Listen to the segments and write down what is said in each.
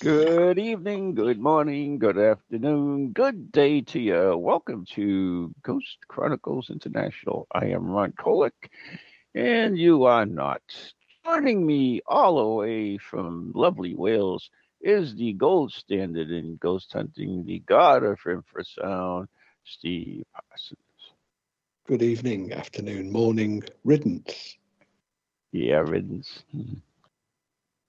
Good evening, good morning, good afternoon, good day to you. Welcome to Ghost Chronicles International. I am Ron Kolick, and you are not. Joining me all the way from lovely Wales is the gold standard in ghost hunting, the god of infrasound, Steve Parsons. Good evening, afternoon, morning, riddance. Yeah, riddance. Mm-hmm.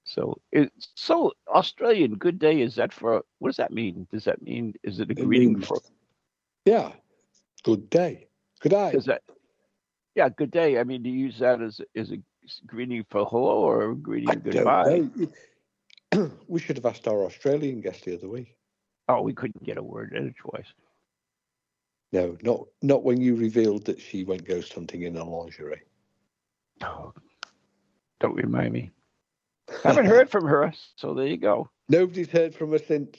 So, it, so Australian good day is that for what does that mean? Does that mean is it a It greeting means- for? Yeah, good day. Good day. Is that? Yeah, good day. I mean, do you use that as as a greeting for hello or a greeting I goodbye? we should have asked our Australian guest the other week. Oh, we couldn't get a word in edgewise. No, not not when you revealed that she went ghost hunting in a lingerie. Oh, don't remind me. Haven't heard from her, so there you go. Nobody's heard from her since.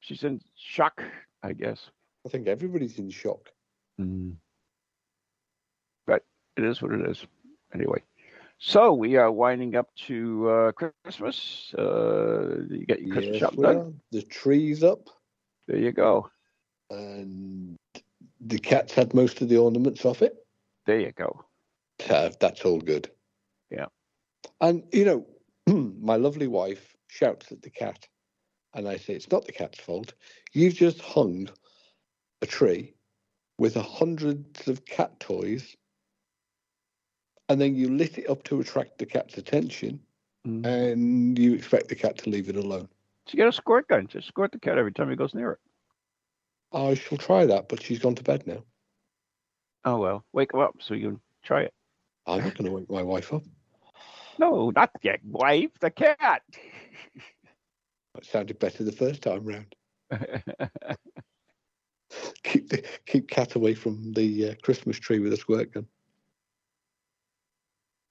She's in shock, I guess. I think everybody's in shock. But it is what it is. Anyway, so we are winding up to uh, Christmas. Uh, you get your Christmas Yes, shop done. are. The tree's up, There you go. and the cat's had most of the ornaments off it. There you go. Uh, that's all good. Yeah. And you know, my lovely wife shouts at the cat, and I say it's not the cat's fault. You've just hung a tree with hundreds of cat toys, and then you lit it up to attract the cat's attention, Mm. and you expect the cat to leave it alone. So you got a squirt gun. Just squirt the cat every time he goes near it. I shall try that, but she's gone to bed now. Oh well, wake her up so you can try it. I'm not going to wake my wife up. No, not the wife, the cat. It sounded better the first time round. Keep the, keep cat away from the uh, Christmas tree with a squirt gun.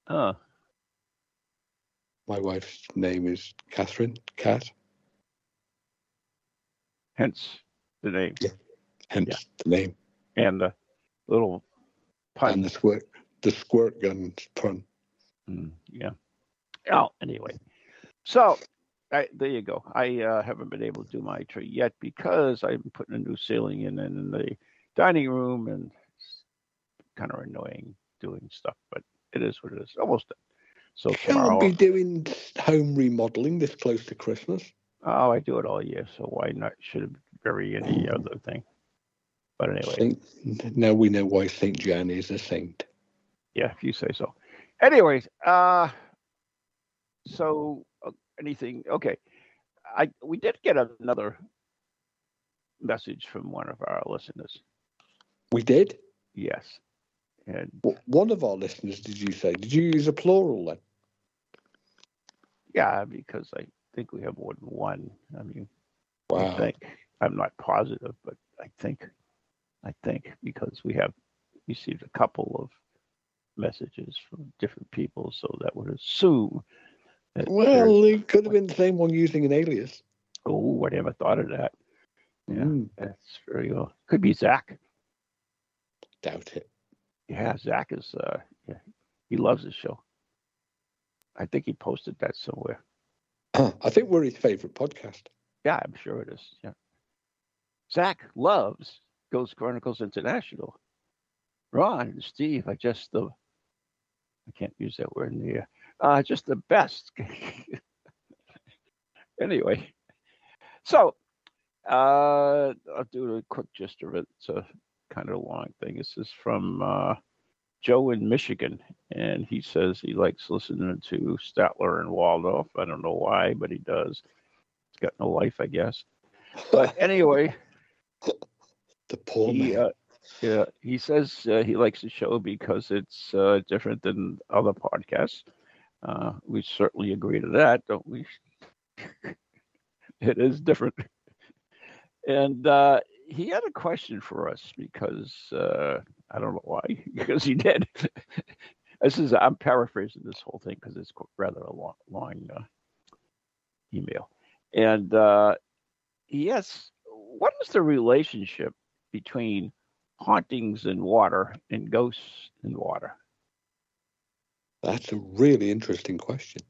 oh, My wife's name is Catherine Cat, hence the name Yeah. hence Yeah. the name and the little pun. and the squirt the squirt gun pun. Mm, yeah. Oh, anyway. So I, there you go. I uh, haven't been able to do my tree yet because I'm putting a new ceiling in and in the dining room and it's kind of annoying doing stuff, but it is what it is. Almost done. So Can't be doing home remodeling this close to Christmas. oh, I do it all year, so why not? Should it vary any other thing? But anyway, Saint, now we know why Saint John is a saint. yeah, if you say so. Anyways, uh, so uh, anything? Okay, I we did get another message from one of our listeners. We did. Yes, and One of our listeners, did you say? Did you use a plural then? yeah, because I think we have more than one. I mean, I think I'm not positive, but I think I think because we have received a couple of messages from different people, so that would assume that Well, it could have been the same one using an alias. oh, I never thought of that. Yeah, Mm, that's very well. Could be Zach. doubt it. Yeah, Zach is. Uh, yeah, he loves the show. I think he posted that somewhere. I think we're his favourite podcast. Yeah, I'm sure it is. Yeah. Zach loves Ghost Chronicles International. Ron and Steve are just the. I can't use that word in the air. Uh, just the best. anyway, so uh, I'll do a quick gist of it. It's a kind of a long thing. This is from uh, Joe in Michigan, and he says he likes listening to Statler and Waldorf. I don't know why, but he does. He's got no life, I guess. But anyway, the poor he, man. Yeah, he says uh, he likes the show because it's uh, different than other podcasts. Uh, we certainly agree to that, don't we? it is different. And uh, he had a question for us because uh, I don't know why, because he did. this is I'm paraphrasing this whole thing because it's rather a long, long uh, email. And yes, what is the relationship between hauntings in water and ghosts in water? That's a really interesting question.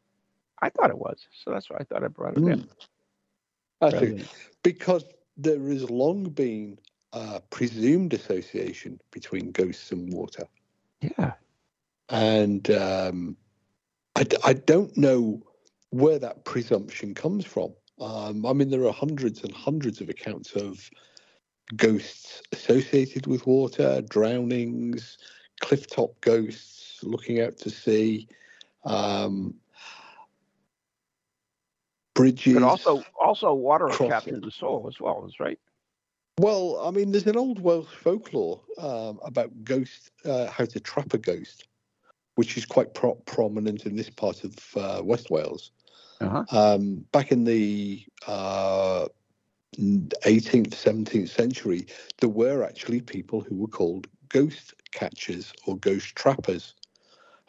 I thought it was, so that's why I thought I brought it mm. in. Actually, because there has long been a presumed association between ghosts and water. Yeah. And um, I, I don't know where that presumption comes from. Um, I mean, there are hundreds and hundreds of accounts of ghosts associated with water, drownings, clifftop ghosts looking out to sea, um, bridges. But also, also water captures the soul as well, is right? Well, I mean, there's an old Welsh folklore um, about ghost, uh, how to trap a ghost, which is quite pro- prominent in this part of uh, West Wales. Uh-huh. Um, back in the uh, 18th, 17th century, there were actually people who were called ghost catchers or ghost trappers.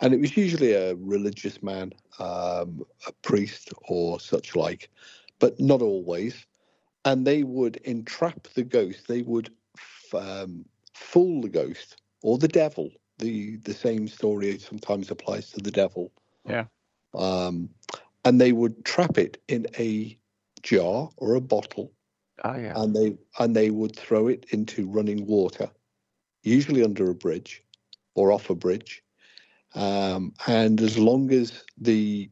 And it was usually a religious man, um, a priest, or such like, but not always. And they would entrap the ghost, they would um, fool the ghost or the devil. The, the same story sometimes applies to the devil. Yeah. Um, and they would trap it in a jar or a bottle. Oh, yeah. And they and they would throw it into running water, usually under a bridge or off a bridge. Um, and as long as the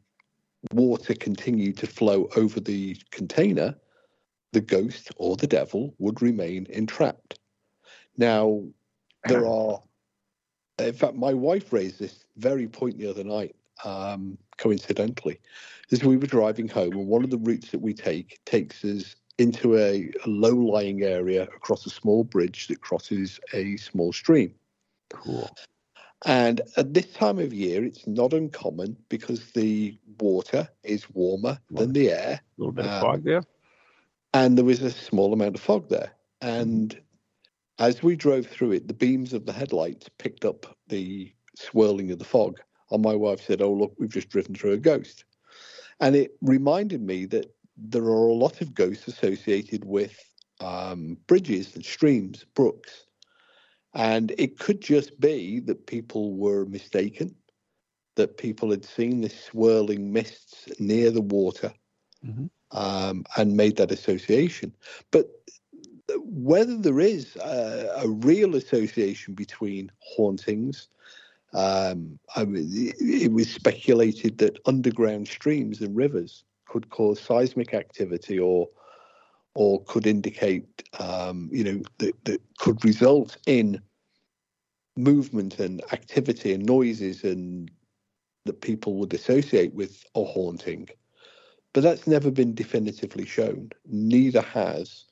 water continued to flow over the container, the ghost or the devil would remain entrapped. Now, there are, in fact, my wife raised this very point the other night, um, coincidentally, as we were driving home, and one of the routes that we take takes us into a, a low lying area across a small bridge that crosses a small stream. Cool. And at this time of year, it's not uncommon because the water is warmer than the air. A little bit of um, fog there. And there was a small amount of fog there. And as we drove through it, the beams of the headlights picked up the swirling of the fog. And my wife said, Oh, look, we've just driven through a ghost. And it reminded me that there are a lot of ghosts associated with um, bridges and streams, brooks. And it could just be that people were mistaken, that people had seen the swirling mists near the water mm-hmm. um, and made that association. But whether there is a, a real association between hauntings, um, I mean, it was speculated that underground streams and rivers could cause seismic activity or or could indicate, um, you know, that, that could result in movement and activity and noises and that people would associate with a haunting. But that's never been definitively shown. Neither has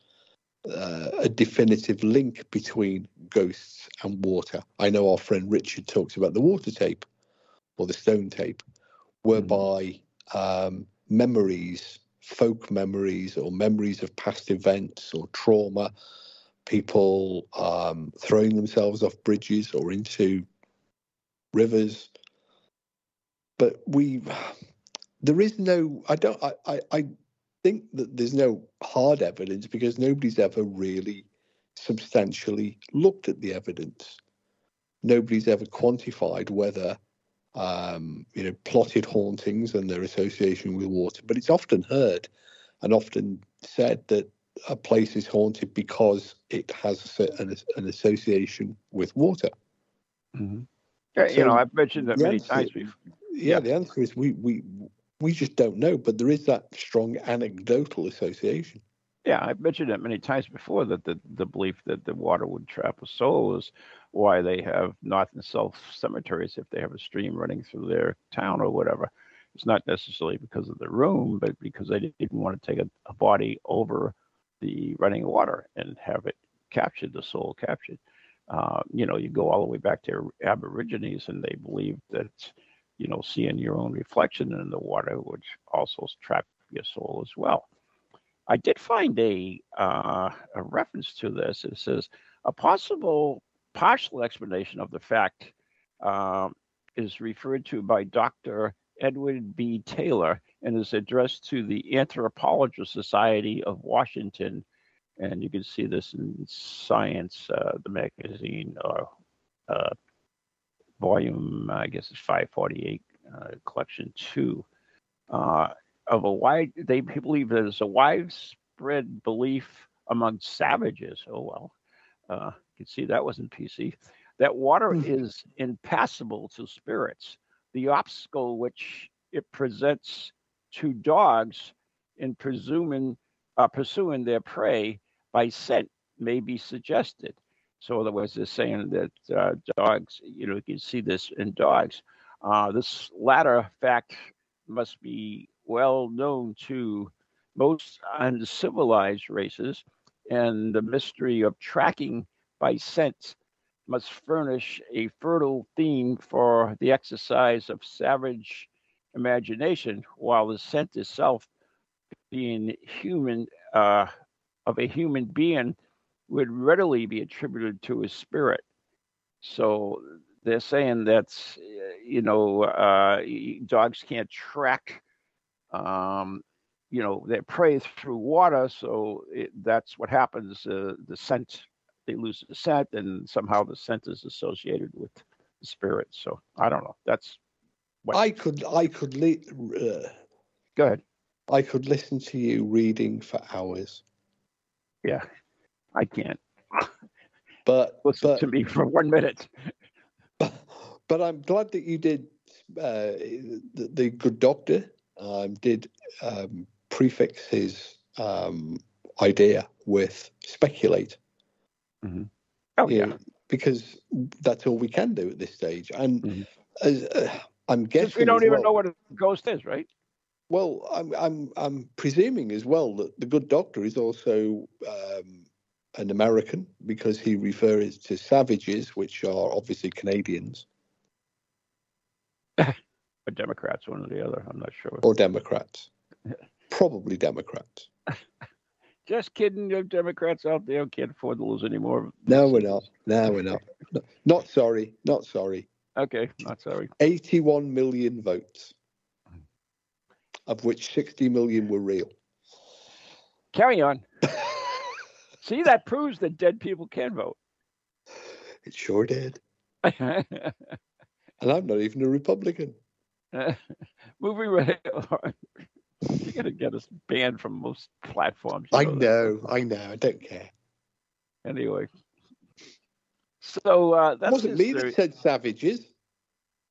uh, a definitive link between ghosts and water. I know our friend Richard talks about the water tape or the stone tape, whereby mm. um, memories, folk memories, or memories of past events or trauma people um, throwing themselves off bridges or into rivers. But we, there is no, I don't, I, I, I think that there's no hard evidence because nobody's ever really substantially looked at the evidence. Nobody's ever quantified whether, um, you know, plotted hauntings and their association with water. But it's often heard and often said that a place is haunted because it has an, an association with water. Mm-hmm. Yeah, so you know, I've mentioned that many answer, times before. Yeah, yeah, the answer is we, we we just don't know, but there is that strong anecdotal association. Yeah, I've mentioned it many times before that the, the belief that the water would trap a soul is why they have north and south cemeteries if they have a stream running through their town or whatever. It's not necessarily because of the room, but because they didn't want to take a, a body over the running water and have it captured, the soul captured. Uh, you know, you go all the way back to Aborigines, and they believed that, you know, seeing your own reflection in the water, which also trap your soul as well. I did find a uh, a reference to this. It says a possible partial explanation of the fact um, is referred to by Dr. Edward B. Taylor and is addressed to the Anthropological Society of Washington. And you can see this in Science, uh, the magazine, or uh, volume, I guess it's 548, uh, collection two. Uh, of a wide, they believe there's a widespread belief among savages. Oh, well, can see that wasn't PC. That water mm-hmm. is impassable to spirits. The obstacle which it presents to dogs in presuming, uh, pursuing their prey by scent may be suggested. So, in other words, they're saying that uh, dogs, you know, you can see this in dogs. Uh, this latter fact must be well known to most uncivilized races, and the mystery of tracking by scent must furnish a fertile theme for the exercise of savage imagination, while the scent itself, being human, uh, of a human being, would readily be attributed to a spirit. So they're saying that you know uh, dogs can't track um, you know their prey through water so it, that's what happens uh, the scent they lose the scent and somehow the scent is associated with the spirit. So i don't know. That's what i could i could le- uh, go ahead. I could listen to you reading for hours. Yeah i can't. But listen but, to me for one minute. But, but i'm glad that you did uh, the, the good doctor um, did um, prefix his um, idea with speculate. Mm-hmm. Oh yeah. yeah. because that's all we can do at this stage, and mm-hmm. as, uh, I'm guessing we don't even well, know what a ghost is, right? Well, I'm I'm I'm presuming as well that the good doctor is also um, an American because he refers to savages, which are obviously Canadians. or Democrats, one or the other. I'm not sure. Or Democrats. Probably Democrats. Just kidding. You Democrats out there can't afford to lose anymore. No, we're not. No, we're not. no, not sorry. Not sorry. Okay, not sorry. 81 million votes, of which 60 million were real. Carry on. See, that proves that dead people can vote. It sure did. and I'm not even a Republican. moving right on. You're gonna get us banned from most platforms. I know, I know. I don't care. Anyway, so uh, that's wasn't me that said savages.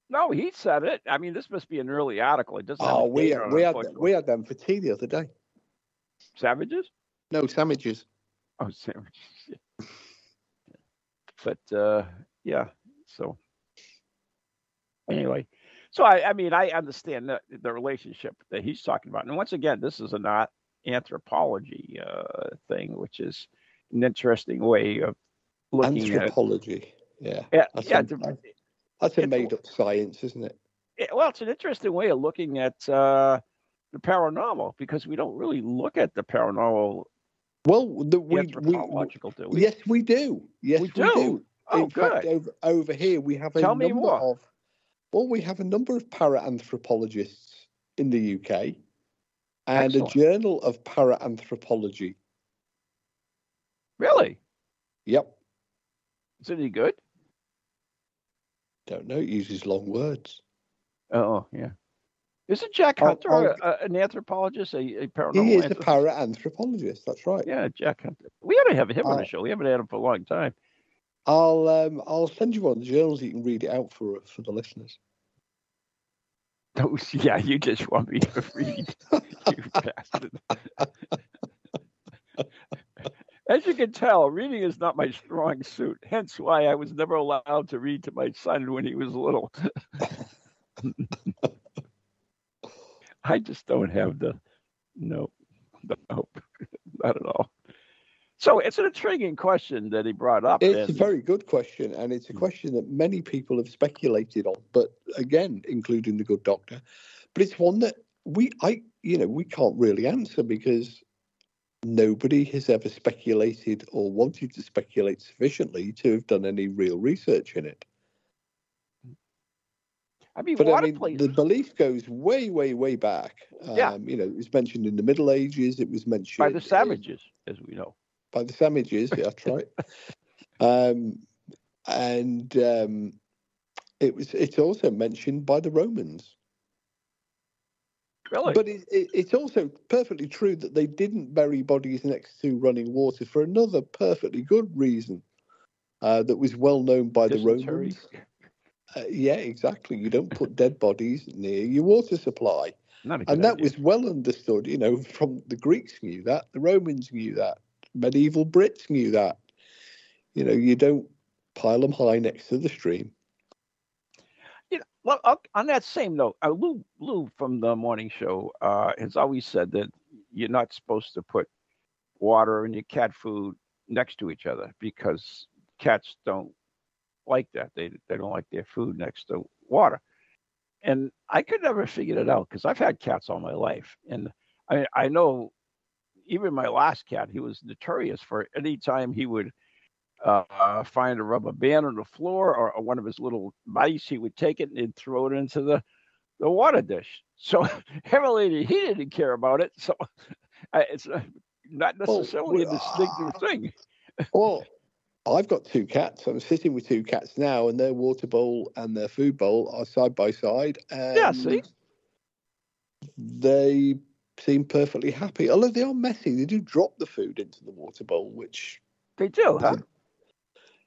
No, he said it. I mean, this must be an early article. It doesn't. Oh, we had, we had we had them for tea the other day. Savages? No, sandwiches. Oh, sandwiches. Yeah. but uh, yeah, so anyway, so I, I mean, I understand the, the relationship that he's talking about. And once again, this is a not anthropology uh, thing, which is an interesting way of looking anthropology. At, yeah, that's yeah. A, that's a made-up science, isn't it? it? Well, it's an interesting way of looking at uh, the paranormal because we don't really look at the paranormal. Well, the, we, we, do we? Yes, we do. Yes, we do. We do. Oh, In good. Fact, over, over here, we have a Tell number of well, we have a number of para anthropologists in the UK and Excellent. a journal of para anthropology. Really? Yep. Is it any good? Don't know. It uses long words. Oh, yeah. Isn't Jack Hunter I'll, I'll, a, an anthropologist, a, a paranormal? He is a para anthropologist. That's right. Yeah, Jack Hunter. We ought to have him on the show. We haven't had him for a long time. I'll um, I'll send you one of the journals. You can read it out for for the listeners. Oh yeah, you just want me to read, you bastard. As you can tell, reading is not my strong suit. Hence why I was never allowed to read to my son when he was little. I just don't have the no, the not at all. So it's an intriguing question that he brought up. It's and... a very good question, and it's a question that many people have speculated on, but again, including the good doctor. But it's one that we, I, you know, we can't really answer because nobody has ever speculated or wanted to speculate sufficiently to have done any real research in it. I mean, But I mean, places. the belief goes way, way, way back. Um, Yeah. You know, it was mentioned in the Middle Ages. It was mentioned by the in- savages, as we know. By the savages. yeah, that's right. Um, and um, it was. It's also mentioned by the Romans. Really? But it, it, it's also perfectly true that they didn't bury bodies next to running water for another perfectly good reason uh, that was well known by the Romans. Uh, yeah, exactly. You don't put dead bodies near your water supply. Not a good And that idea. was well understood, you know, from the Greeks knew that, the Romans knew that, medieval Brits knew that. You know, you don't pile them high next to the stream. You know, well, on that same note, uh, Lou, Lou from the morning show uh, has always said that you're not supposed to put water and your cat food next to each other because cats don't like that. They they don't like their food next to water. And I could never figure it out because I've had cats all my life, and I I know even my last cat, he was notorious for any time he would uh, find a rubber band on the floor or, or one of his little mice, he would take it and he'd throw it into the, the water dish. So evidently he didn't care about it. So uh, it's uh, not Well, necessarily a we- distinctive thing. Well, I've got two cats. I'm sitting with two cats now, and their water bowl and their food bowl are side by side. And Yeah, see? They seem perfectly happy, although they are messy. They do drop the food into the water bowl, which, They do, huh?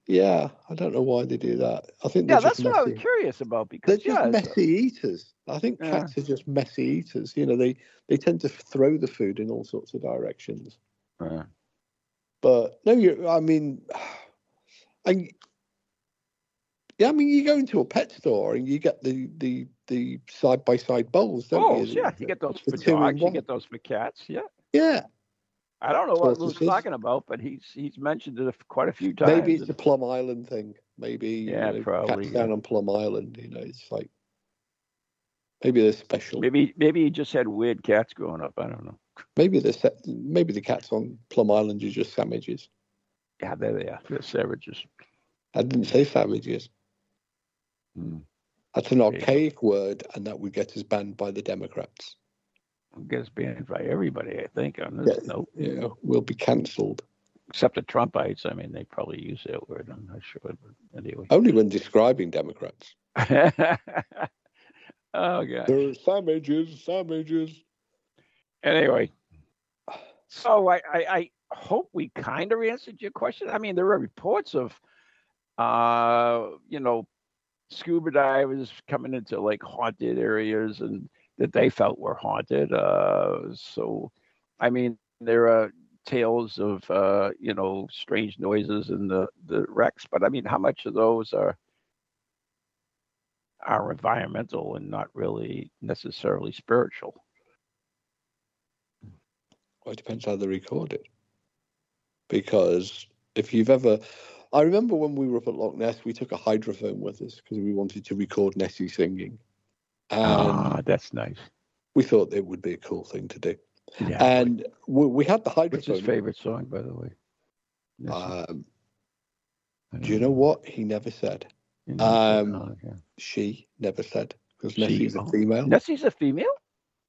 yeah, I don't know why they do that. I think Yeah, just that's what I was curious about because They're because just yeah, it's- messy eaters. I think Yeah. cats are just messy eaters. You know, they they tend to throw the food in all sorts of directions. uh, But no, you. I mean, I. Yeah, I mean, you go into a pet store and you get the the the side by side bowls, don't bowls, you? yeah, you get those the for in dogs, you get those for cats, yeah. Yeah, I don't know what Lou's talking about, but he's he's mentioned it quite a few times. maybe it's the Plum Island thing. Maybe Yeah, you know, probably, cats down on Plum Island. You know, it's like maybe they're special. Maybe, maybe maybe he just had weird cats growing up. I don't know. they're se- maybe the cats on Plum Island are just savages. Yeah, there they are. They're savages. I didn't say savages. Hmm. That's an There archaic word, and that would get us banned by the Democrats. gets banned by everybody, I think, on this Yeah. note, know, we'll be cancelled. except the Trumpites. I mean, they probably use that word. I'm not sure, but anyway. Only when describing Democrats. oh god. They're savages, savages. Anyway, so I, I, I hope we kind of answered your question. I mean, there are reports of, uh, you know, scuba divers coming into like haunted areas and that they felt were haunted. Uh, so, I mean, there are tales of, uh, you know, strange noises in the the wrecks, but I mean, how much of those are are environmental and not really necessarily spiritual? Well, it depends how they record it. Because if you've ever, I remember when we were up at Loch Ness, we took a hydrophone with us because we wanted to record Nessie singing, and Ah, that's nice. we thought it would be a cool thing to do. Yeah. And we, we had the hydrophone. What's his favorite song, by the way? Um, do you know what he never said? You know, so- um, oh, okay. She never said because Nessie's a female. Nessie's a female?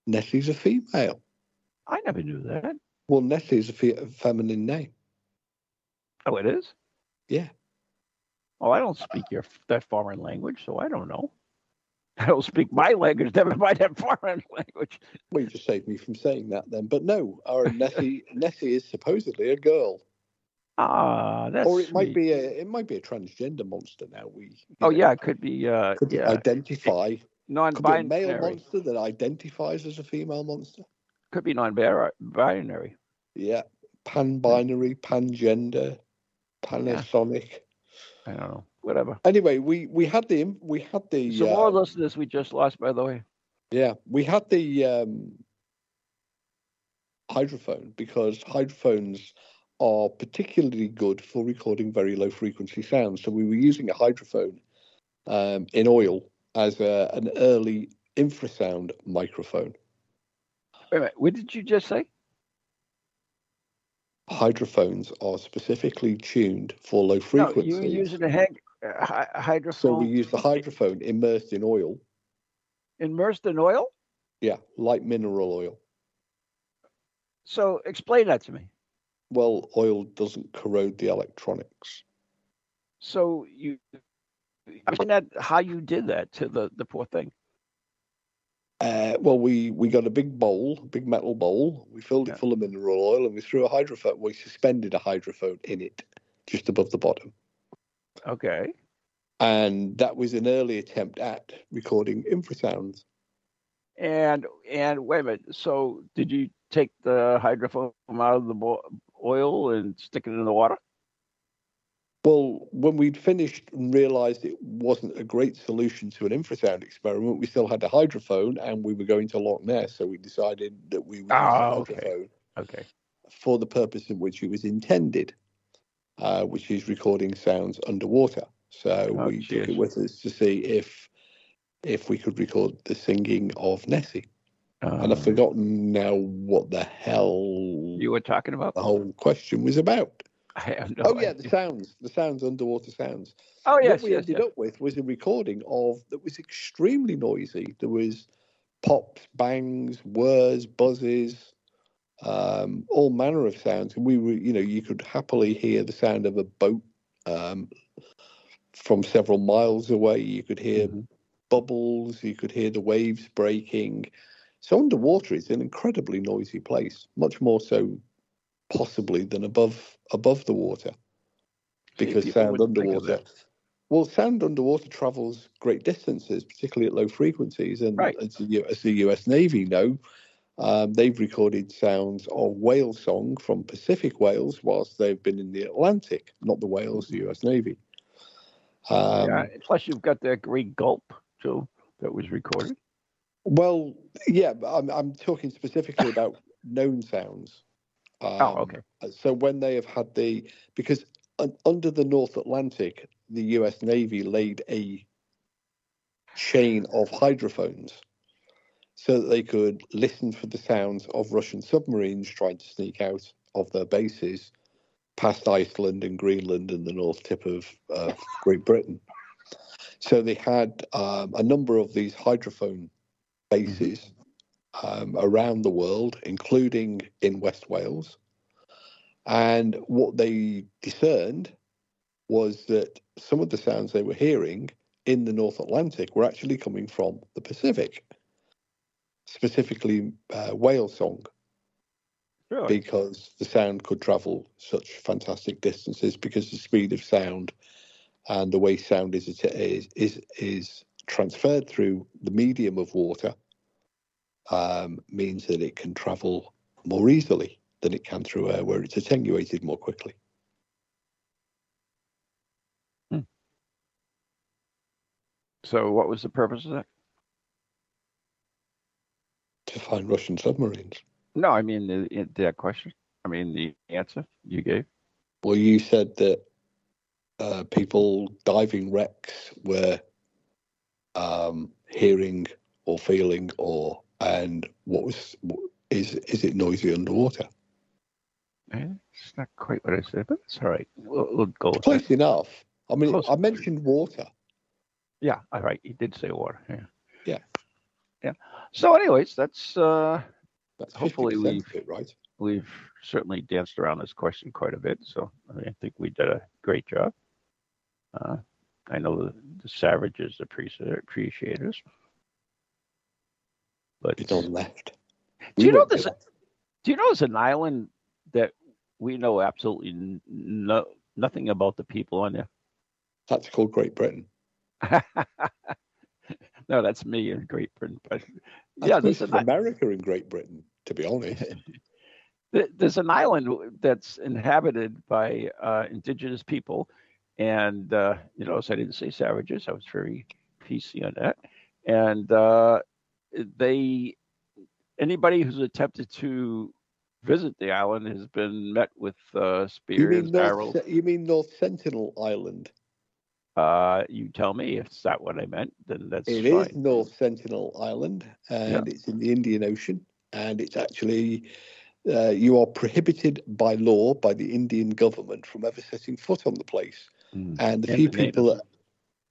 Nessie's a female. I never knew that. Well, Nessie's a, fe- a feminine name. Oh, it is? Yeah. Well, I don't speak your that foreign language, so I don't know. I don't speak my language, never mind that foreign language. Well, you just saved me from saying that then. But no, our Nessie Nessie is supposedly a girl, Ah, that's or it might sweet. be a it might be a transgender monster. Now we. Oh know, yeah, it could be uh Could yeah, identify. Could be a male monster that identifies as a female monster. Could be non-binary. Yeah, pan-binary, pan-gender, Panasonic. I don't know. Whatever. Anyway, we we had the we had the So uh, more listeners we just lost, by the way. Yeah, we had the um, hydrophone because hydrophones are particularly good for recording very low frequency sounds. So we were using a hydrophone um, in oil as a, an early infrasound microphone. Wait a minute. What did you just say? Hydrophones are specifically tuned for low frequencies. No, you're using a hang, uh, hydrophone. so we use the hydrophone immersed in oil. immersed in oil. Yeah, like mineral oil. So explain that to me. Well, oil doesn't corrode the electronics. So you explain that how you did that to the the poor thing. Uh, well, we, we got a big bowl, a big metal bowl. We filled Yeah. it full of mineral oil, and we threw a hydrophone. We suspended a hydrophone in it, just above the bottom. Okay. And that was an early attempt at recording infrasounds. And and wait a minute. So did you take the hydrophone out of the bo- oil and stick it in the water? Well, when we'd finished and realised it wasn't a great solution to an infrasound experiment, we still had a hydrophone, and we were going to Loch Ness, so we decided that we would use Ah, the okay. hydrophone Okay. for the purpose in which it was intended, uh, which is recording sounds underwater. So Oh, we took it with us to see if if we could record the singing of Nessie. and I've Um, forgotten now what the hell you were talking about. the whole question was about. No oh yeah, the sounds, the sounds, underwater sounds. Oh yes, what we yes, ended yes. up with was a recording of that was extremely noisy. There was pops, bangs, whirs, buzzes, um, all manner of sounds, and we were, you know, you could happily hear the sound of a boat um, from several miles away. You could hear Mhm. bubbles. You could hear the waves breaking. So underwater is an incredibly noisy place, much more so possibly than above above the water, because sound wouldn't think of underwater. Well, sound underwater travels great distances, particularly at low frequencies, and Right. as, the, as the U.S. Navy know, um, they've recorded sounds of whale song from Pacific whales whilst they've been in the Atlantic, not the whales, the U.S. Navy. Um, yeah. Plus, you've got that great gulp too that was recorded. Well, yeah, I'm I'm talking specifically about known sounds. Um, oh, okay. So when they have had the because under the North Atlantic, the U.S. Navy laid a chain of hydrophones so that they could listen for the sounds of Russian submarines trying to sneak out of their bases past Iceland and Greenland and the north tip of uh, Great Britain. So they had um, a number of these hydrophone bases um, around the world, including in West Wales. And what they discerned was that some of the sounds they were hearing in the North Atlantic were actually coming from the Pacific, specifically uh, whale song, Really? because the sound could travel such fantastic distances because the speed of sound and the way sound is is is, is transferred through the medium of water um, means that it can travel more easily than it can through air, where it's attenuated more quickly. So, what was the purpose of that? To find Russian submarines. No, I mean the, the that question. I mean the answer you gave. Well, you said that uh, people diving wrecks were um, hearing or feeling, or and what was is is it noisy underwater? It's not quite what I said, but it's all right. We'll, we'll go with Close that. enough. I mean, Close. I mentioned water. Yeah, all right. You did say water. Yeah. Yeah. Yeah. So, anyways, that's uh, That's Hopefully we've- it, right? we've certainly danced around this question quite a bit. So, I, mean, I think we did a great job. Uh, I know the, the savages appreciate appreciate us, but It's on left. Do you know there's a, do you know there's an island that we know absolutely no nothing about the people on there? That's called Great Britain. no, that's me in Great Britain. But That's yeah, there's an, America in Great Britain, to be honest. there's an island that's inhabited by uh, indigenous people, and uh, you know, so I didn't say savages. I was very PC on that, and uh, they anybody who's attempted to visit the island has been met with uh, you spears, North, arrows. You mean North Sentinel Island? Uh, you tell me if that what I meant, then that's It is fine. North Sentinel Island, and it's in the Indian Ocean. and it's actually uh, you are prohibited by law by the Indian government from ever setting foot on the place. Mm. And the And few the people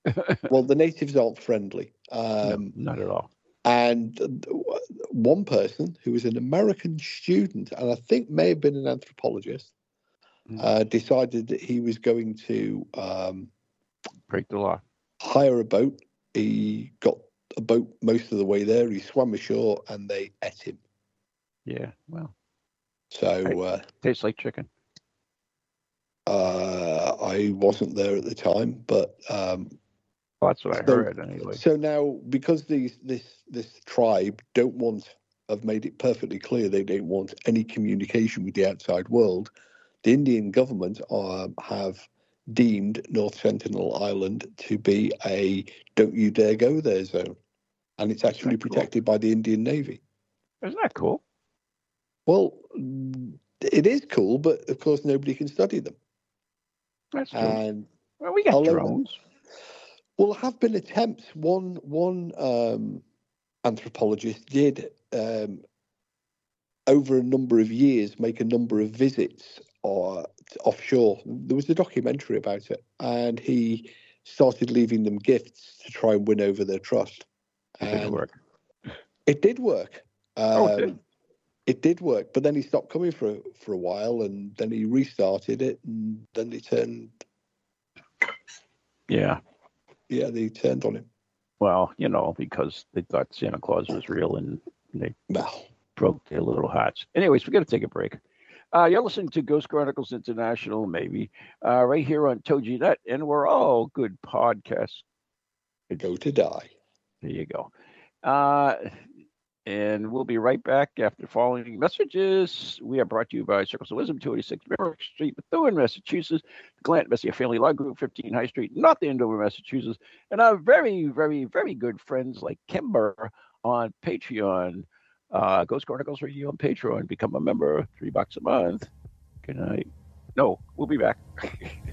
that, well, the natives aren't friendly. Um, no, not at all. And one person who was an American student, and I think may have been an anthropologist, Mm. uh, decided that he was going to um, Break the law. hire a boat. He got a boat most of the way there. He swam ashore, and they ate him. Yeah. Well, So Right. uh, tastes like chicken. uh, I wasn't there at the time, but um, that's what I So- heard anyway. so now because these this this tribe don't want have made it perfectly clear they don't want any communication with the outside world, the Indian government um, have deemed North Sentinel Island to be a don't you dare go there zone, and it's actually cool. protected by the Indian Navy. Isn't that cool? Well, it is cool, but of course nobody can study them, That's true. and well, we got I'll let- Well, have been attempts. One one um, anthropologist did um, over a number of years make a number of visits or offshore. There was a documentary about it, and he started leaving them gifts to try and win over their trust. It didn't work. It did work. Oh, it Um, did? It did work, but then he stopped coming for for a while, and then he restarted it, and then they turned. Yeah. Yeah, they turned on him. Well, you know, because they thought Santa Claus was real and they Well, broke their little hearts. Anyways, we got to take a break. Uh, you're listening to Ghost Chronicles International, maybe, uh, right here on TogiNet, and we're all good podcasts. go to die. There you go. Uh, and we'll be right back after following messages. We are brought to you by Circles of Wisdom, 286 Merrick Street, Methuen, Massachusetts, the Glant Messier Family Law Group, 15 High Street, not North Andover, Massachusetts, and our very, very, very good friends like Kimber on Patreon, uh, Ghost Chronicles Radio on Patreon. Become a member, three bucks a month. Good night. No, we'll be back.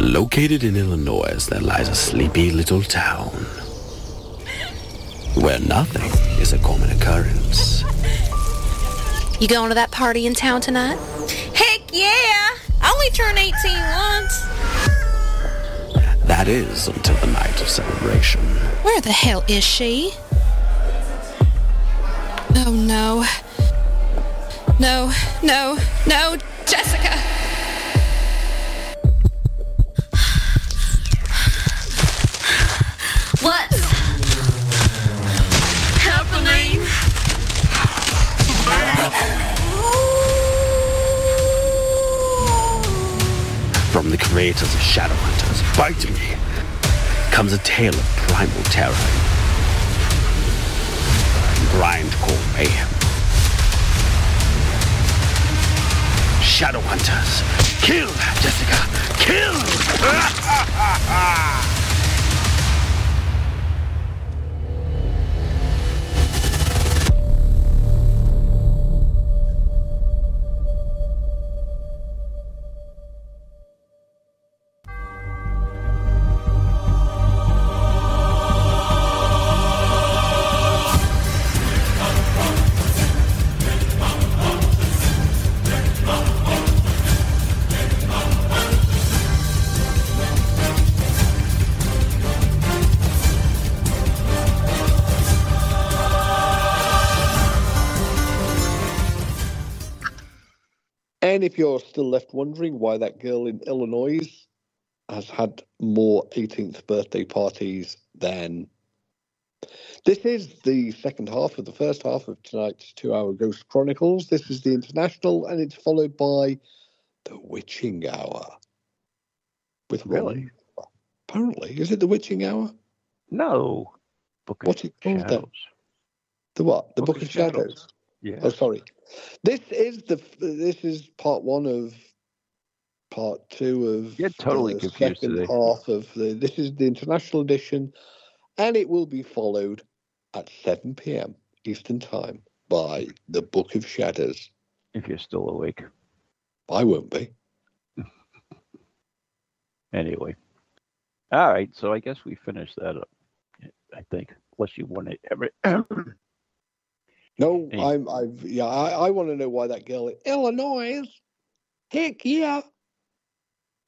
Located in Illinois, there lies a sleepy little town where nothing is a common occurrence. You going to that party in town tonight? Heck yeah! I only turned 18 once. That is until the night of celebration. Where the hell is she? Oh no. No, no, no, Jessica! Comes a tale of primal terror and grindcore mayhem. Shadowhunters, kill, Jessica, kill! if you're still left wondering why that girl in Illinois has had more 18th birthday parties than this is the second half of the first half of tonight's two hour Ghost Chronicles. This is the international, and it's followed by the Witching Hour. With Really? Ron. Apparently. Is it the Witching Hour? No. Book of What's it called then? Shadows. The what? The Book Book, of of Shadows. Shadows. Yeah. Oh, sorry. This is the this is part one of part two of You're totally the confused second today. half of the. This is the international edition, and it will be followed at seven p.m. Eastern time by the Book of Shadows. If you're still awake. I won't be. Anyway. All right. So I guess we finished that up. I think. Unless you want to ever. No, Hey. I'm. I've. Yeah, I, I want to know why that girl in Illinois. Heck yeah.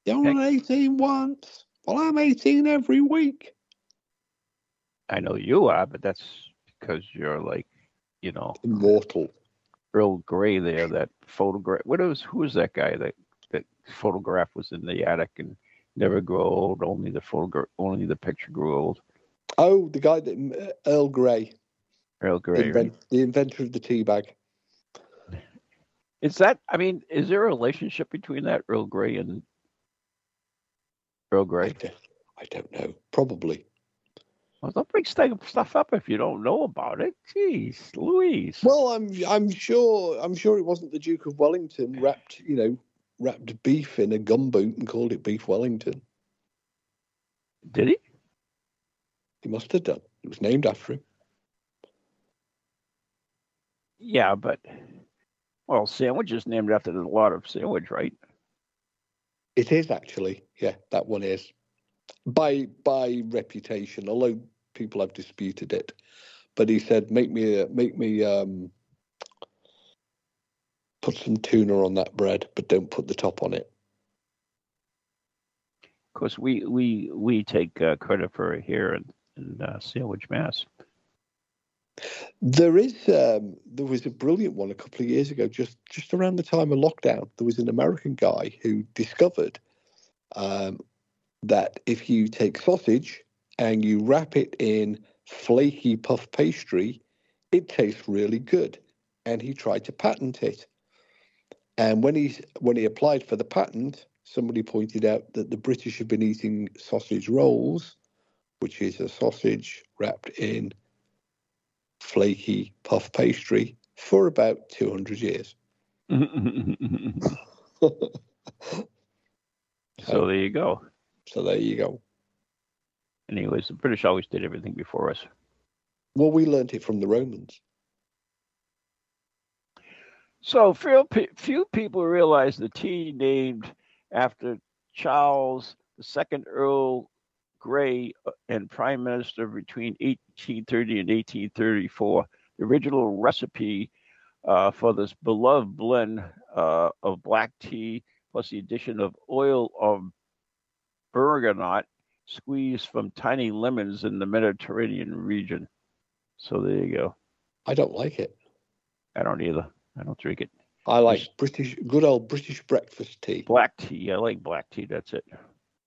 Heck- only 18 once. Well, I'm 18 every week. I know you are, but that's because you're like, you know, Immortal. Earl Grey there. That photograph. What was? Who was that guy? That that photograph was in the attic and never grew old. Only the photograph. Only the picture grew old. Oh, the guy that Earl Grey, Earl Grey. right? the inventor of the tea bag. Is that? I mean, is there a relationship between that Earl Grey and Earl I Grey? don't, I don't know. Probably. Well, don't bring stuff up if you don't know about it. Jeez, Louise. Well, I'm I'm sure I'm sure it wasn't the Duke of Wellington wrapped you know wrapped beef in a gumboot and called it beef Wellington. Did he? He must have done. It was named after him. Yeah, but well, sandwich is named after a lot of sandwich, right? It is actually, yeah, that one is by by reputation. Although people have disputed it, but he said, "Make me make me um, put some tuna on that bread, but don't put the top on it." Of course, we we we take uh, credit for it here in, in uh, Sandwich, Mass. There is um, there was a brilliant one a couple of years ago, just just around the time of lockdown. There was an American guy who discovered um, that if you take sausage and you wrap it in flaky puff pastry, it tastes really good. And he tried to patent it. And when he when he applied for the patent, somebody pointed out that the British have been eating sausage rolls, which is a sausage wrapped in flaky puff pastry for about 200 years. so there you go. So there you go. Anyways, the British always did everything before us. Well, we learnt it from the Romans. So few, few people realize the tea named after Charles the second Earl Grey uh, and Prime Minister between 1830 and 1834. The original recipe uh, for this beloved blend uh, of black tea plus the addition of oil of bergamot squeezed from tiny lemons in the Mediterranean region. So there you go. I don't like it. I don't either. I don't drink it. I like Just- British, good old British breakfast tea. Black tea. I like black tea. That's it.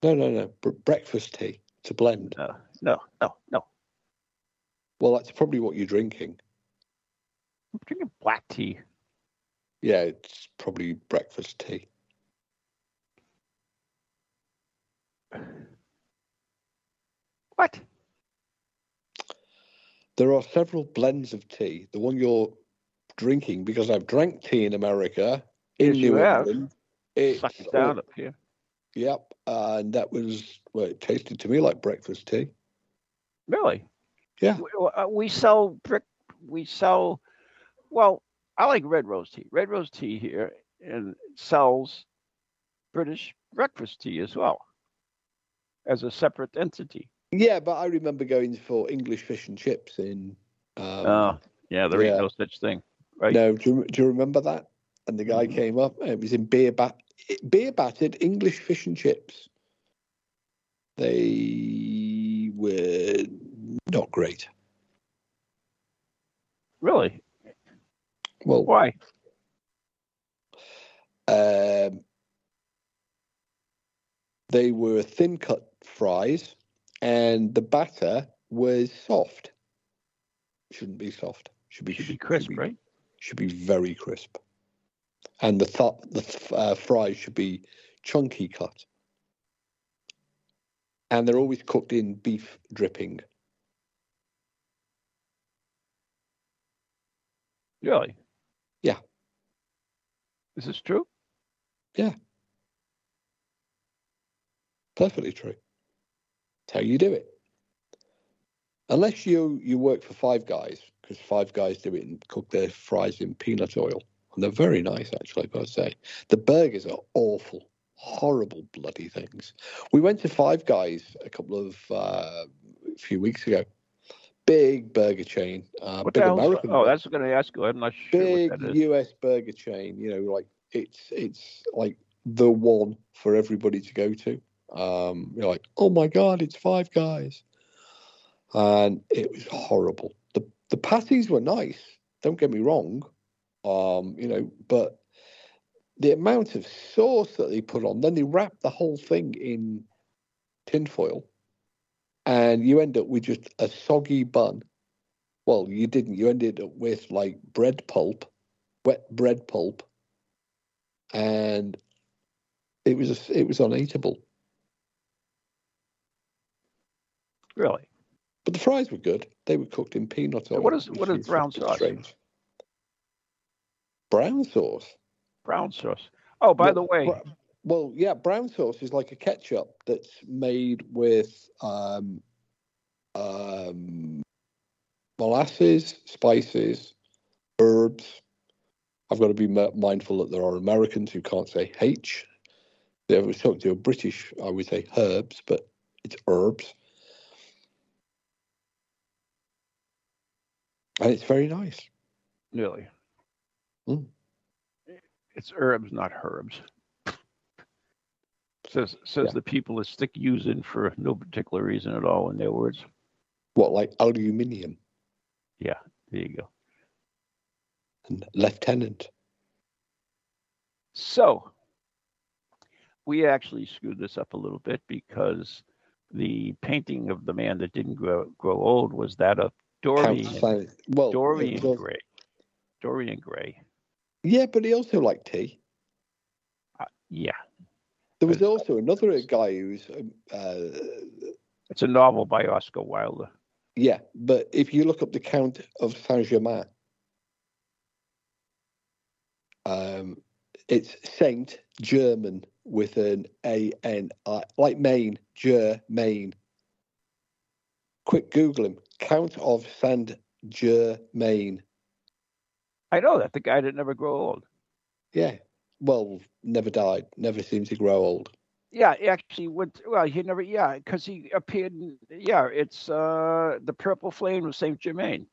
No, no, no. Br- breakfast tea. A blend. No, no, no, no. Well, that's probably what you're drinking. I'm drinking black tea. Yeah, it's probably breakfast tea. What? There are several blends of tea. The one you're drinking, because I've drank tea in America, in Yes, you New have. England. It's, down up here. Yep, and that was well. It tasted to me like breakfast tea. Really? Yeah. We, uh, we sell brick. We sell. Well, I like red rose tea. Red rose tea here and sells British breakfast tea as well as a separate entity. Yeah, but I remember going for English fish and chips in. Um, Oh, yeah. There yeah. ain't no such thing, right? No, do you, do you remember that? And the guy Mhm. came up. It was in beer bat, beer battered English fish and chips. They were not great. Really? Well, Why? Um, they were thin cut fries, and the batter was soft. Shouldn't be soft. Should be Should be crisp, right? Should be very crisp. And the th- the th- uh, fries should be chunky cut. And they're always cooked in beef dripping. Really? Yeah. Is this true? Yeah. Perfectly true. It's how you do it. Unless you you work for Five Guys, because Five Guys do it and cook their fries in peanut oil, they're very nice actually. I've got to say, the burgers are awful, horrible bloody things. We went to Five Guys a couple of uh, a few weeks ago. Big burger chain, uh, big American. Oh, that's going to ask you. I'm not sure big what that is. US burger chain. You know, like it's it's like the one for everybody to go to. Um, you're like, oh my god, it's Five Guys, and it was horrible. the The patties were nice. Don't get me wrong. Um, you know, but the amount of sauce that they put on, then they wrap the whole thing in tinfoil, and you end up with just a soggy bun. Well, you didn't. You ended up with like bread pulp, wet bread pulp, and it was it was uneatable. Really? But the fries were good. They were cooked in peanut oil. What is what is brown sauce? Strange. Brown sauce. Brown sauce. Oh, by Well, the way, br- well, yeah, brown sauce is like a ketchup that's made with um, um, molasses, spices, herbs. I've got to be mindful that there are Americans who can't say H. They was talking to a British, I would say herbs, but it's herbs. And it's very nice. really. Mm. It's herbs, not herbs. Says says Yeah. the people that stick using for no particular reason at all in their words. What, like aluminium Yeah, there you go. and lieutenant? So we actually screwed this up a little bit because the painting of the man that didn't grow grow old was that of Dorian well, Dorian Gray. Dorian Gray. Yeah, but he also liked tea. Uh, yeah, There was also another guy who's, um, uh, it's a novel by Oscar Wilde. yeah, but if you look up the Count of Saint Germain, um, it's Saint German with an A N I, like Maine, Germain. Quick Google him. Count of Saint Germain. I know that the guy that never grow old. Yeah. Well, never died, never seemed to grow old. Yeah, he actually went. Well, he never. Yeah, because he appeared. In, yeah, it's uh the Purple Flame of Saint Germain.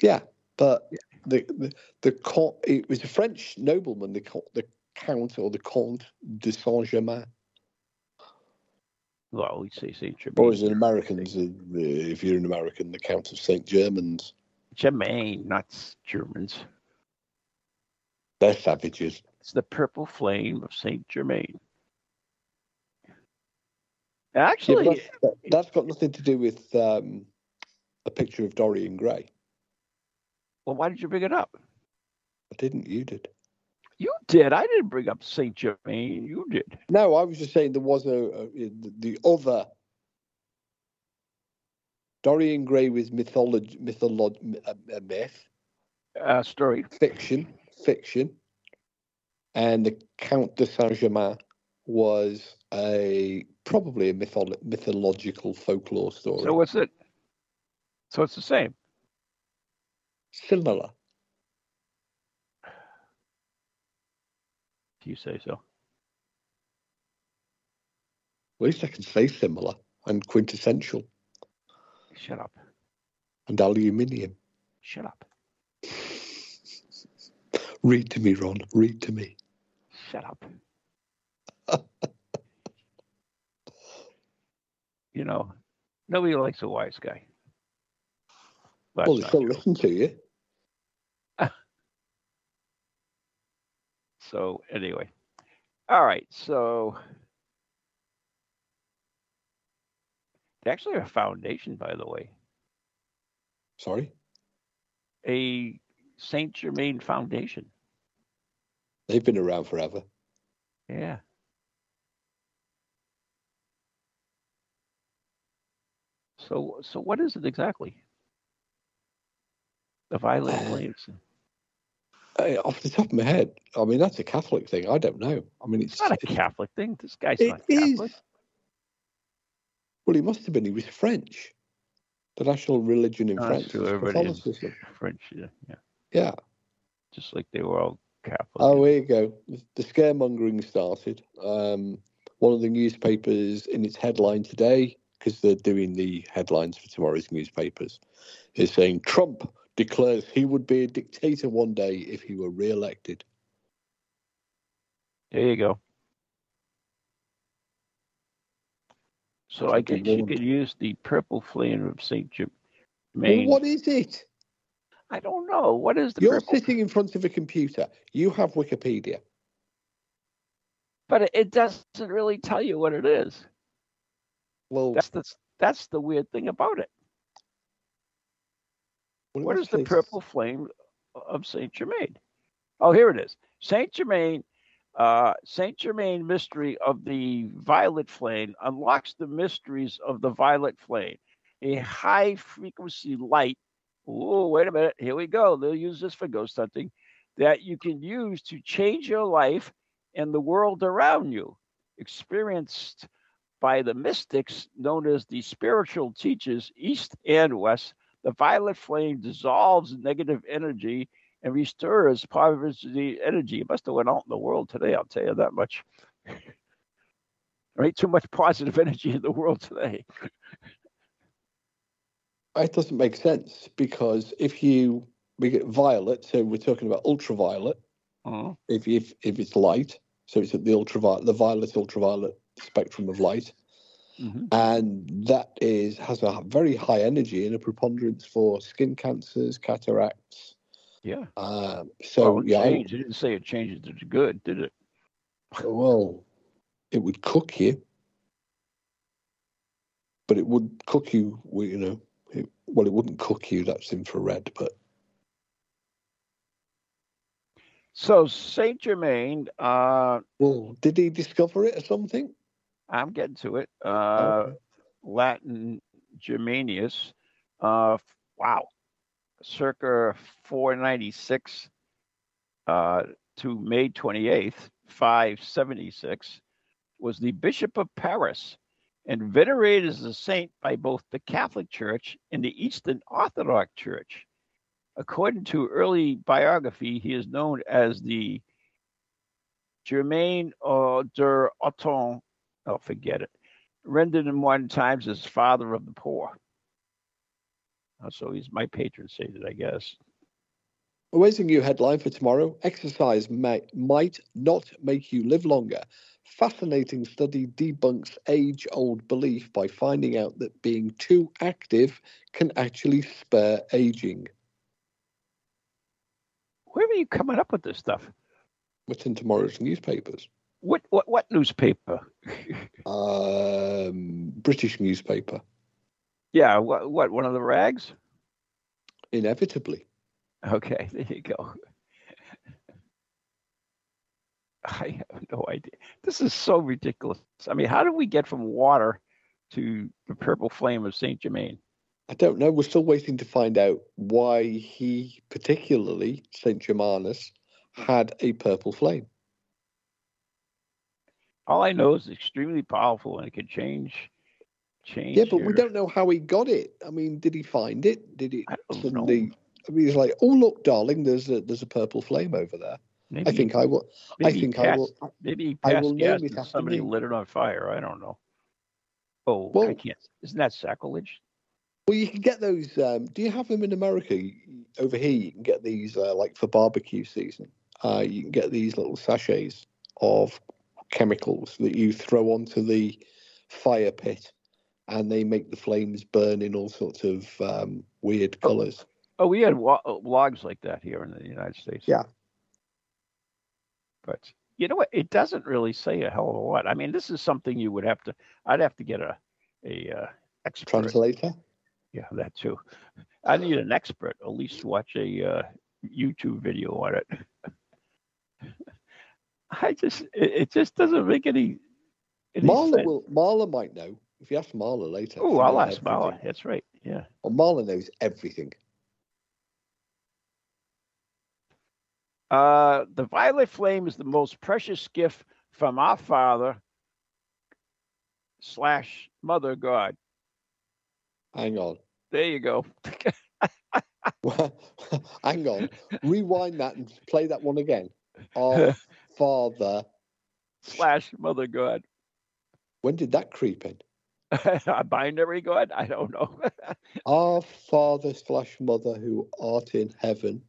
Yeah, but the the, the it was a French nobleman, the the Count or the Comte de Saint Germain, Well, we say Saint Germain. or as an American, if you're an American, the Count of Saint Germans. Germain, not Germans. They're savages. It's the Purple Flame of Saint Germain. Actually, yeah, that's, that, that's got nothing to do with um, a picture of Dorian Gray. well, why did you bring it up? I didn't. You did. You did. I didn't bring up Saint Germain. You did. No, I was just saying there was a, a the other. Dorian Gray was mythology, mytholog, a, a myth. Uh, story. fiction, fiction, and the Count de Saint Germain was a probably a mytholo- mythological folklore story. So what's it? So it's the same. Similar. If you say so. At least I can say similar and quintessential Shut up. and aluminium. Shut up. Read to me, Ron. Read to me. Shut up. you know, nobody likes a wise guy. That's well, they still listen to you. So anyway, all right. So they actually have a foundation, by the way, Sorry, a Saint Germain Foundation. they've been around forever. Yeah. So so what is it exactly? The Violet Uh. Uh, off the top of my head, I mean that's a Catholic thing. I don't know. I mean, it's It's not a Catholic thing. This guy's It not is. Well, he must have been. He was French. The national religion in France true. is Catholicism. French, yeah, yeah. Yeah. Just like they were all Catholic. Oh, here you go. The scaremongering started. Um, one of the newspapers in its headline today, because they're doing the headlines for tomorrow's newspapers, is saying Trump declares he would be a dictator one day if he were re-elected. There you go. So I guess you could use the purple flame of Saint Well, Germain. what is it? I don't know. What is the You're purple? sitting in front of a computer. You have Wikipedia. But it- doesn't really tell you what it is. Well, That's the that's the weird thing about it. well, What is the purple flame of Saint Germain? Oh, here it is. Saint Germain, uh, Saint Germain mystery of the violet flame unlocks the mysteries of the violet flame, a high frequency light. Oh, wait a minute. Here we go. They'll use this for ghost hunting that you can use to change your life and the world around you. Experienced by the mystics known as the spiritual teachers, East and West, the violet flame dissolves negative energy and restores positive energy. It must have went out in the world today, I'll tell you that much. right? Too much positive energy in the world today. It doesn't make sense because if you we get violet, so we're talking about ultraviolet. Mhm. If if if it's light, so it's at the ultraviolet, the violet ultraviolet spectrum of light, Mhm. and that is has a very high energy and a preponderance for skin cancers, cataracts. Yeah. Um, so well, yeah, I- It didn't say it changed it to good, did it? well, it would cook you, but it would cook you. You know, it, well, it wouldn't cook you. That's infrared, but So Saint Germain, uh, well, did he discover it or something? I'm getting to it. Uh, Okay. Latin Germanius. Uh, wow, circa 496 uh, to May 28th, 576, was the Bishop of Paris and venerated as a saint by both the Catholic Church and the Eastern Orthodox Church. According to early biography, he is known as the Germain der Autun. Oh, forget it rendered in modern times as father of the poor. Uh, So he's my patron saint, I guess. Amazing new headline for tomorrow. Exercise may, might not make you live longer. Fascinating study debunks age old belief by finding out that being too active can actually spare aging. Where are you coming up with this stuff? What's in tomorrow's newspapers? What what what newspaper? Um, British newspaper, yeah, what what one of the rags? inevitably. Okay, there you go. I have no idea. This is so ridiculous. I mean, how did we get from water to the purple flame of Saint Germain? I don't know. We're still waiting to find out why he, particularly St. Germanus, had a purple flame. All I know is it's extremely powerful and it can change change. Yeah, but we don't know how he got it. I mean, did he find it? Did he I don't suddenly? know. I mean, he's like, "Oh, look, darling, there's a there's a purple flame over there." Maybe I think I will. I think I will. Maybe he I passed will gas it and somebody me. lit it on fire. I don't know. Oh, I Well- can't. Isn't that sacrilege? Well, you can get those. Um, do you have them in America? Over here, you can get these uh, like for barbecue season. Uh, you can get these little sachets of chemicals that you throw onto the fire pit, and they make the flames burn in all sorts of um, weird colours. Oh, we had wa- uh, logs like that here in the United States. Yeah. But you know what? It doesn't really say a hell of a lot. I mean, this is something you would have to. I'd have to get a a uh, expert. Translator. Yeah, that too. I need an expert. At least watch a uh, YouTube video on it. I just it, it just doesn't make any. any Marla sense. will. Marla might know. If you ask Marla later. Oh, I'll ask Marla. That's right. Yeah. Well, Marla knows everything. Uh, the violet flame is the most precious gift from our Father slash Mother God. Hang on. There you go. Hang on. Rewind that and play that one again. Our Father. slash Mother God. When did that creep in? a binary God? I don't know. Our Father slash Mother who art in heaven.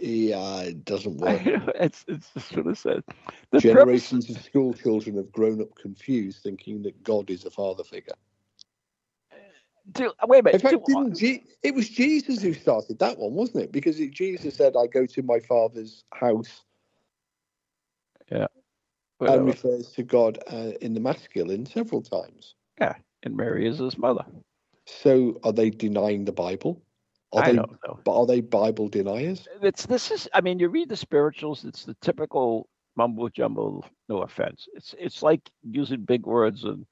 Yeah, it doesn't work. it's it's just what it says. The purpose, Generations of school children have grown up confused, thinking that God is a father figure. do, wait a In minute. fact, do- didn't Je- it was Jesus who started that one, wasn't it? Because it, Jesus said, "I go to my father's house," and whatever. refers to God uh, in the masculine several times. Yeah, and Mary is his mother. So, are they denying the Bible? Are I they? don't know. But are they Bible deniers? It's this is. I mean, you read the spirituals. It's the typical mumbo jumbo. No offense. It's it's like using big words and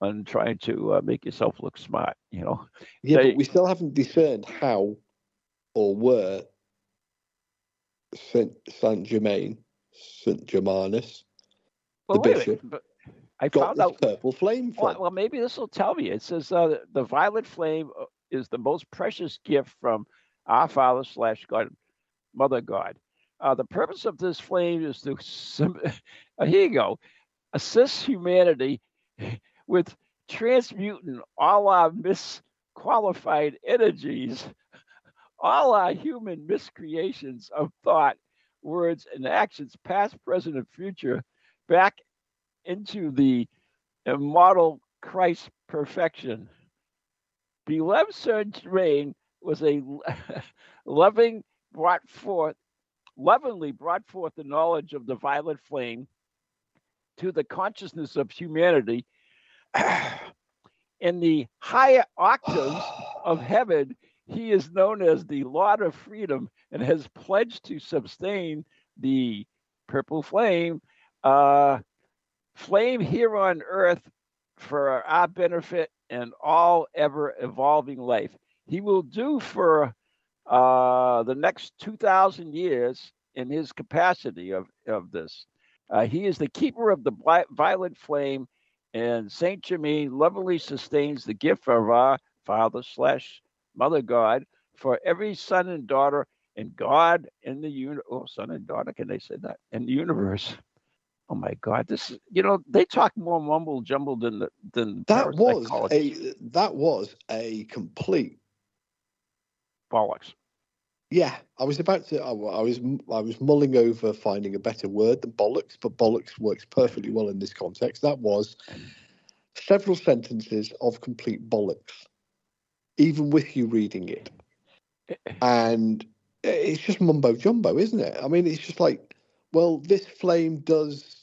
and trying to uh, make yourself look smart. You know. Yeah, They- but we still haven't discerned how or where Saint Saint Germain, Saint Germanus, Well, The minute, bishop I got found this out. purple flame from. Well, well, maybe this will tell me. It says uh, the violet flame uh, is the most precious gift from our Father slash God, Mother God. Uh, the purpose of this flame is to, uh, here you go, assist humanity with transmuting all our misqualified energies, all our human miscreations of thought, words, and actions, past, present, and future, back into the immortal Christ perfection. Beloved Saint Germain was a loving brought forth, lovingly brought forth the knowledge of the violet flame to the consciousness of humanity. In the higher octaves of heaven, he is known as the Lord of Freedom and has pledged to sustain the purple flame, uh, flame here on earth for our benefit and all ever evolving life. He will do for uh, the next 2,000 years in his capacity of, of this. Uh, he is the keeper of the bli- violet flame, and Saint Germain lovingly sustains the gift of our Father slash Mother God for every son and daughter and God in the uni- oh son and daughter can they say that in the universe. Oh my God! This is you know they talk more mumble jumble than the than that was a that was a complete bollocks. Yeah, I was about to. I, I was I was mulling over finding a better word than bollocks, but bollocks works perfectly well in this context. That was several sentences of complete bollocks, even with you reading it, and it's just mumbo jumbo, isn't it? I mean, it's just like, well, this flame does.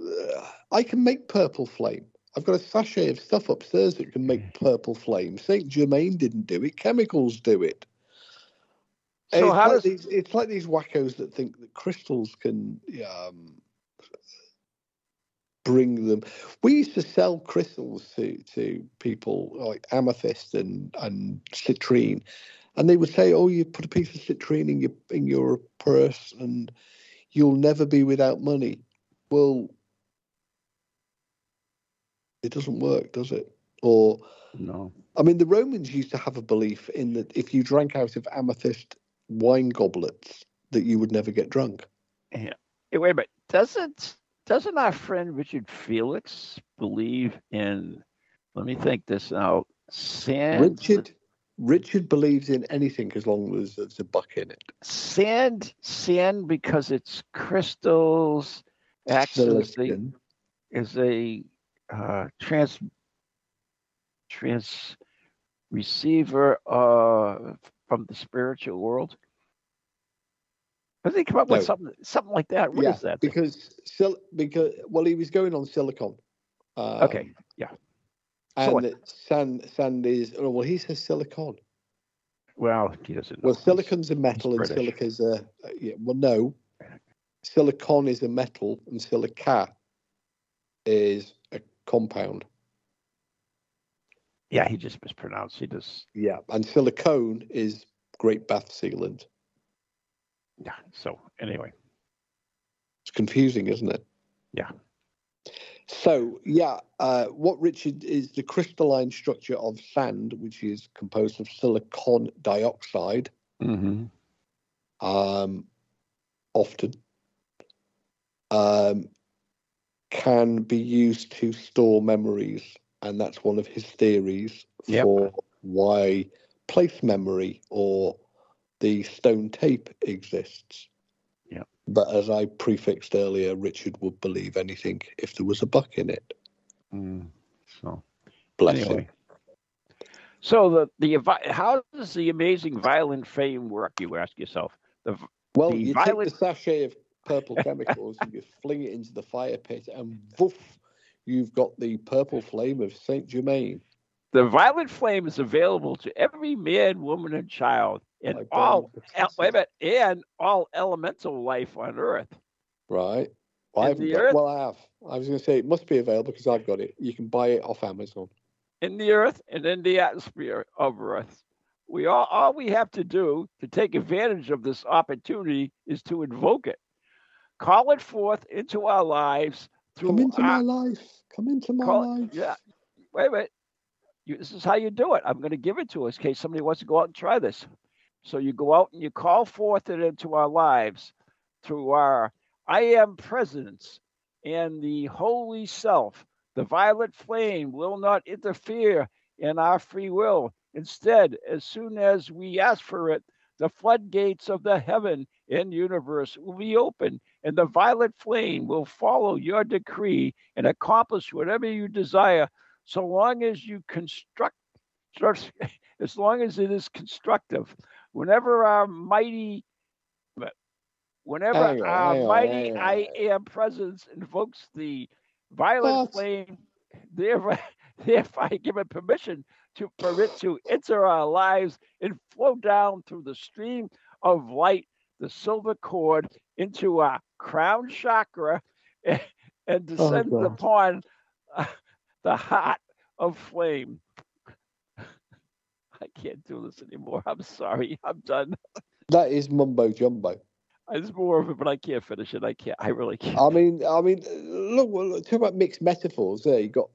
Uh, I can make purple flame. I've got a sachet of stuff upstairs that can make purple flame. Saint Germain didn't do it. Chemicals do it. So it's how like does these, it's like these wackos that think that crystals can um, bring them. We used to sell crystals to to people like amethyst and and citrine, and they would say, "Oh, you put a piece of citrine in your in your purse, and you'll never be without money." Well, it doesn't work, does it? Or no? I mean, the Romans used to have a belief in that if you drank out of amethyst wine goblets, that you would never get drunk. Yeah. Hey, wait a minute. Doesn't doesn't our friend Richard Felix believe in? Let me think this out. Sand. Richard Richard believes in anything as long as there's a buck in it. Sand. Sand because it's crystals. Acts as a, Celestian. is a uh, trans trans receiver uh, from the spiritual world. Doesn't he come up with something something like that? What is yeah, that? because sil- because well, he was going on silicon. Um, Okay, yeah. and that sand sand is oh, well, he says silicon. Well, he doesn't. Well, silicon's a metal and British. silica's a uh, yeah, well, no, silicon is a metal and silica is compound. Yeah, he just mispronounced. He just Yeah, and silicone is great bath sealant. yeah. So anyway, It's confusing, isn't it? Yeah. So yeah, uh, what Richard is the crystalline structure of sand, which is composed of silicon dioxide, mm-hmm. um, often um, can be used to store memories, and that's one of his theories Yep. for why place memory or the stone tape exists. Yep. But as I prefixed earlier, Richard would believe anything if there was a buck in it. mm. so Bless anyway. him. So the the how does the amazing violent fame work? You ask yourself. The Well, the you violet- take the sachet of purple chemicals and you fling it into the fire pit, and woof, you've got the purple flame of Saint Germain. the violet flame is available to every man, woman, and child, and Like all el- wait a minute, and all elemental life on Earth. Right. Well, I And haven't got, earth- well, I have. I was going to say it must be available because I've got it. You can buy it off Amazon. in the earth and in the atmosphere of earth. We all, all we have to do to take advantage of this opportunity is to invoke it. Call it forth into our lives through Come into our, my life. Come into my call- life. yeah. Wait a minute. You, this is how you do it. I'm going to give it to us in case somebody wants to go out and try this. So you go out and you call forth it into our lives through our I am presence and the holy self. The violet flame will not interfere in our free will. Instead, as soon as we ask for it, the floodgates of the heaven and universe will be open, and the violet flame will follow your decree and accomplish whatever you desire, so long as you construct, as long as it is constructive. Whenever our mighty, whenever our uh, on, mighty. I am presence invokes the violet What? flame, thereby, thereby given permission to for it to enter our lives and flow down through the stream of light, the silver cord, into our crown chakra, and, and descend God. upon uh, the heart of flame. I can't do this anymore. I'm sorry. I'm done. That is mumbo jumbo. It's more of it, but I can't finish it. I can't. I really can't. I mean, I mean, look, look, talk about mixed metaphors. There, you got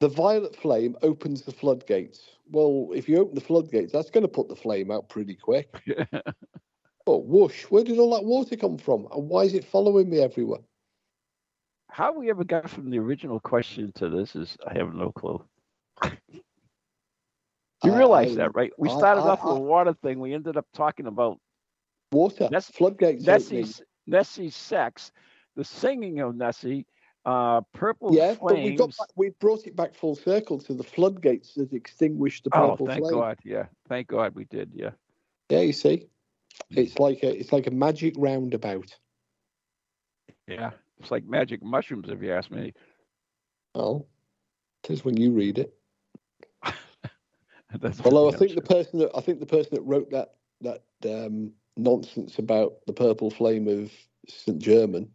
the violet flame opens the floodgates. Well, if you open the floodgates, that's going to put the flame out pretty quick. Oh, whoosh! Where did all that water come from? And why is it following me everywhere? How we ever got from the original question to this is I have no clue. You realize I- that, right? We started I- off with I- a water thing. We ended up talking about Water, That's- floodgates. Nessie's Nessie's sex, the singing of Nessie, uh, purple Yeah, but we flames. got back, we brought it back full circle to the floodgates that extinguished the purple flames. oh, thank flame. God! Yeah, thank God we did. Yeah, Yeah, you see, it's like a it's like a magic roundabout. yeah. It's like magic mushrooms, if you ask me. Oh, it is when you read it. That's Although I think the person that I think the person that wrote that that um, nonsense about the purple flame of St. German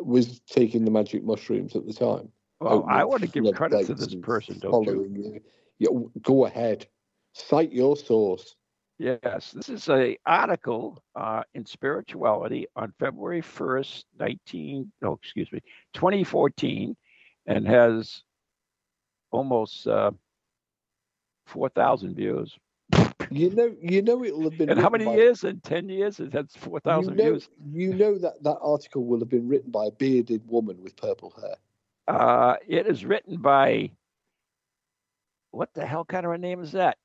was taking the magic mushrooms at the time. well, I want to give credit to this person, don't you. Yeah, go ahead. Cite your source. Yes, this is a article uh, in Spirituality on February first, nineteen. No, excuse me, twenty fourteen, and has almost uh, four thousand views. You know, you know it'll have been. In how many by- years? In ten years, it has four You know, views. you know that that article will have been written by a bearded woman with purple hair. Uh, it is written by what the hell kind of a name is that?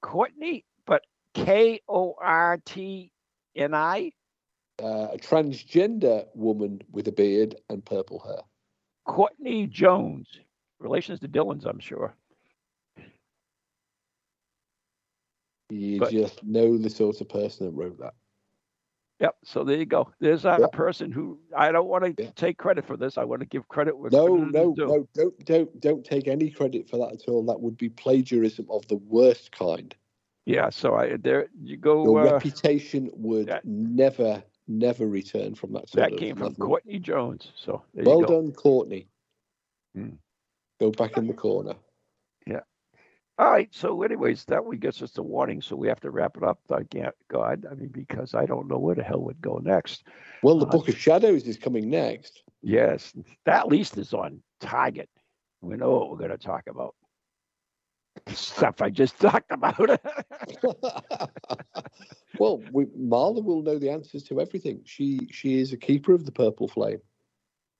Courtney, but K O R T N I. Uh, a transgender woman with a beard and purple hair. Courtney Jones. Relations to Dylan's, I'm sure. You But- just know the sort of person that wrote that. Yep. So there you go. There's a Yep. person who I don't want to Yeah. take credit for this. I want to give credit where No, credit no, no, don't, don't, don't take any credit for that at all. That would be plagiarism of the worst kind. Yeah. So I there you go. Your Uh, reputation would that- never, never return from that sort that came from level. Courtney Jones. So there Well you go. done, Courtney. Hmm. Go back in the corner. Yeah. All right. So, anyways, that one gets us a warning. So we have to wrap it up. I can't, God, I mean, because I don't know where the hell would go next. Well, the Uh, Book of Shadows is coming next. Yes, that at least is on target. We know what we're going to talk about. Stuff I just talked about. well, we, Marla will know the answers to everything. She she is a keeper of the purple flame.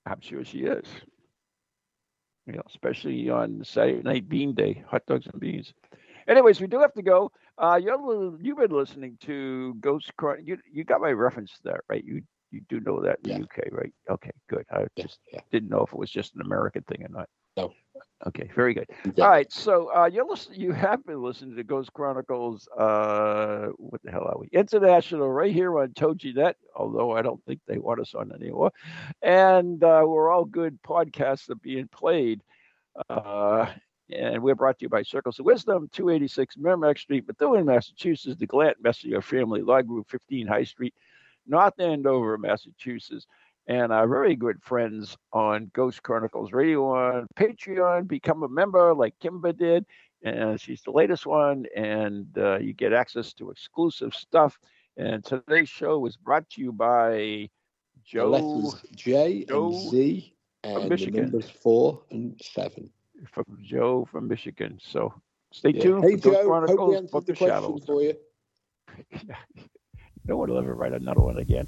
I'm sure she is. You know, especially on Saturday night bean day, hot dogs and beans. Anyways, we do have to go. Uh, you're li- you've been listening to Ghost Chron. You you got my reference to that, right? You you do know that in Yeah. the UK, right? Okay, good. I Yeah, just yeah. didn't know if it was just an American thing or not. No. Okay, very good. Yeah. All right, so uh, you're listen, you have been listening to Ghost Chronicles. Uh, what the hell are we? International, right here on Toginet. Although I don't think they want us on anymore, and uh, we're all good podcasts are being played. Uh, and we're brought to you by Circles of Wisdom, 286 Merrimack Street, Methuen, Massachusetts, the Glant Messenger Family Law Group, 15 High Street, North Andover, Massachusetts and our very good friends on Ghost Chronicles Radio on Patreon. Become a member like Kimber did, and she's the latest one, and uh, you get access to exclusive stuff. And today's show was brought to you by The Joe letters J Joe and Z and the Michigan. numbers four and seven. from Joe from Michigan. So stay Yeah. tuned Hey for Ghost Joe, hope we Chronicles answered the of question for you. no one will ever write another one again.